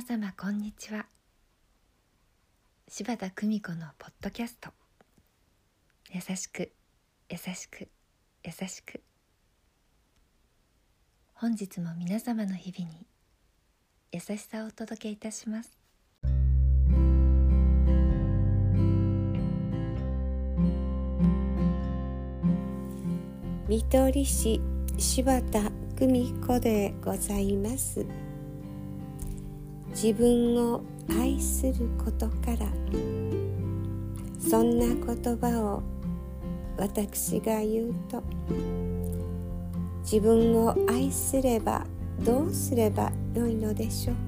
皆様こんにちは。柴田久美子のポッドキャスト。優しく優しく優しく。本日も皆様の日々に優しさをお届けいたします。見取り師柴田久美子でございます。自分を愛することからそんな言葉を私が言うと自分を愛すればどうすればよいのでしょうか？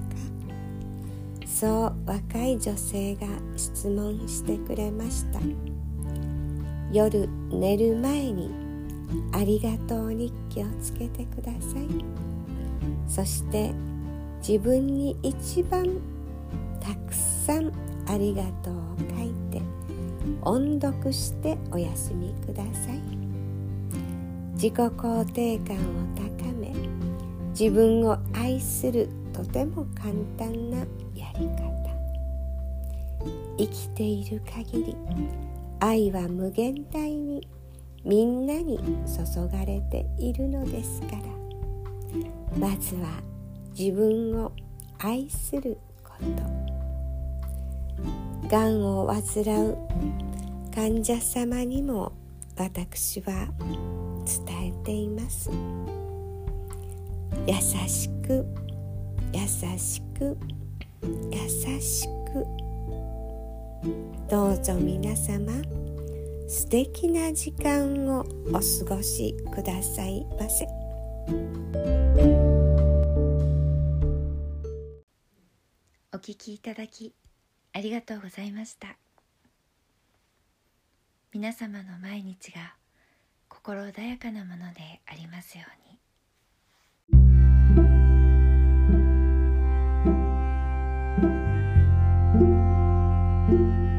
そう若い女性が質問してくれました。夜寝る前にありがとう日記をつけてください。そして自分に一番たくさんありがとうを書いて音読してお休みください。自己肯定感を高め自分を愛するとても簡単なやり方。生きている限り愛は無限大にみんなに注がれているのですから。まずは自分を愛すること。がんを患う患者様にも私は伝えています。優しく優しく優しく。どうぞ皆様素敵な時間をお過ごしくださいませ。お聞きいただきありがとうございました。皆様の毎日が心穏やかなものでありますように「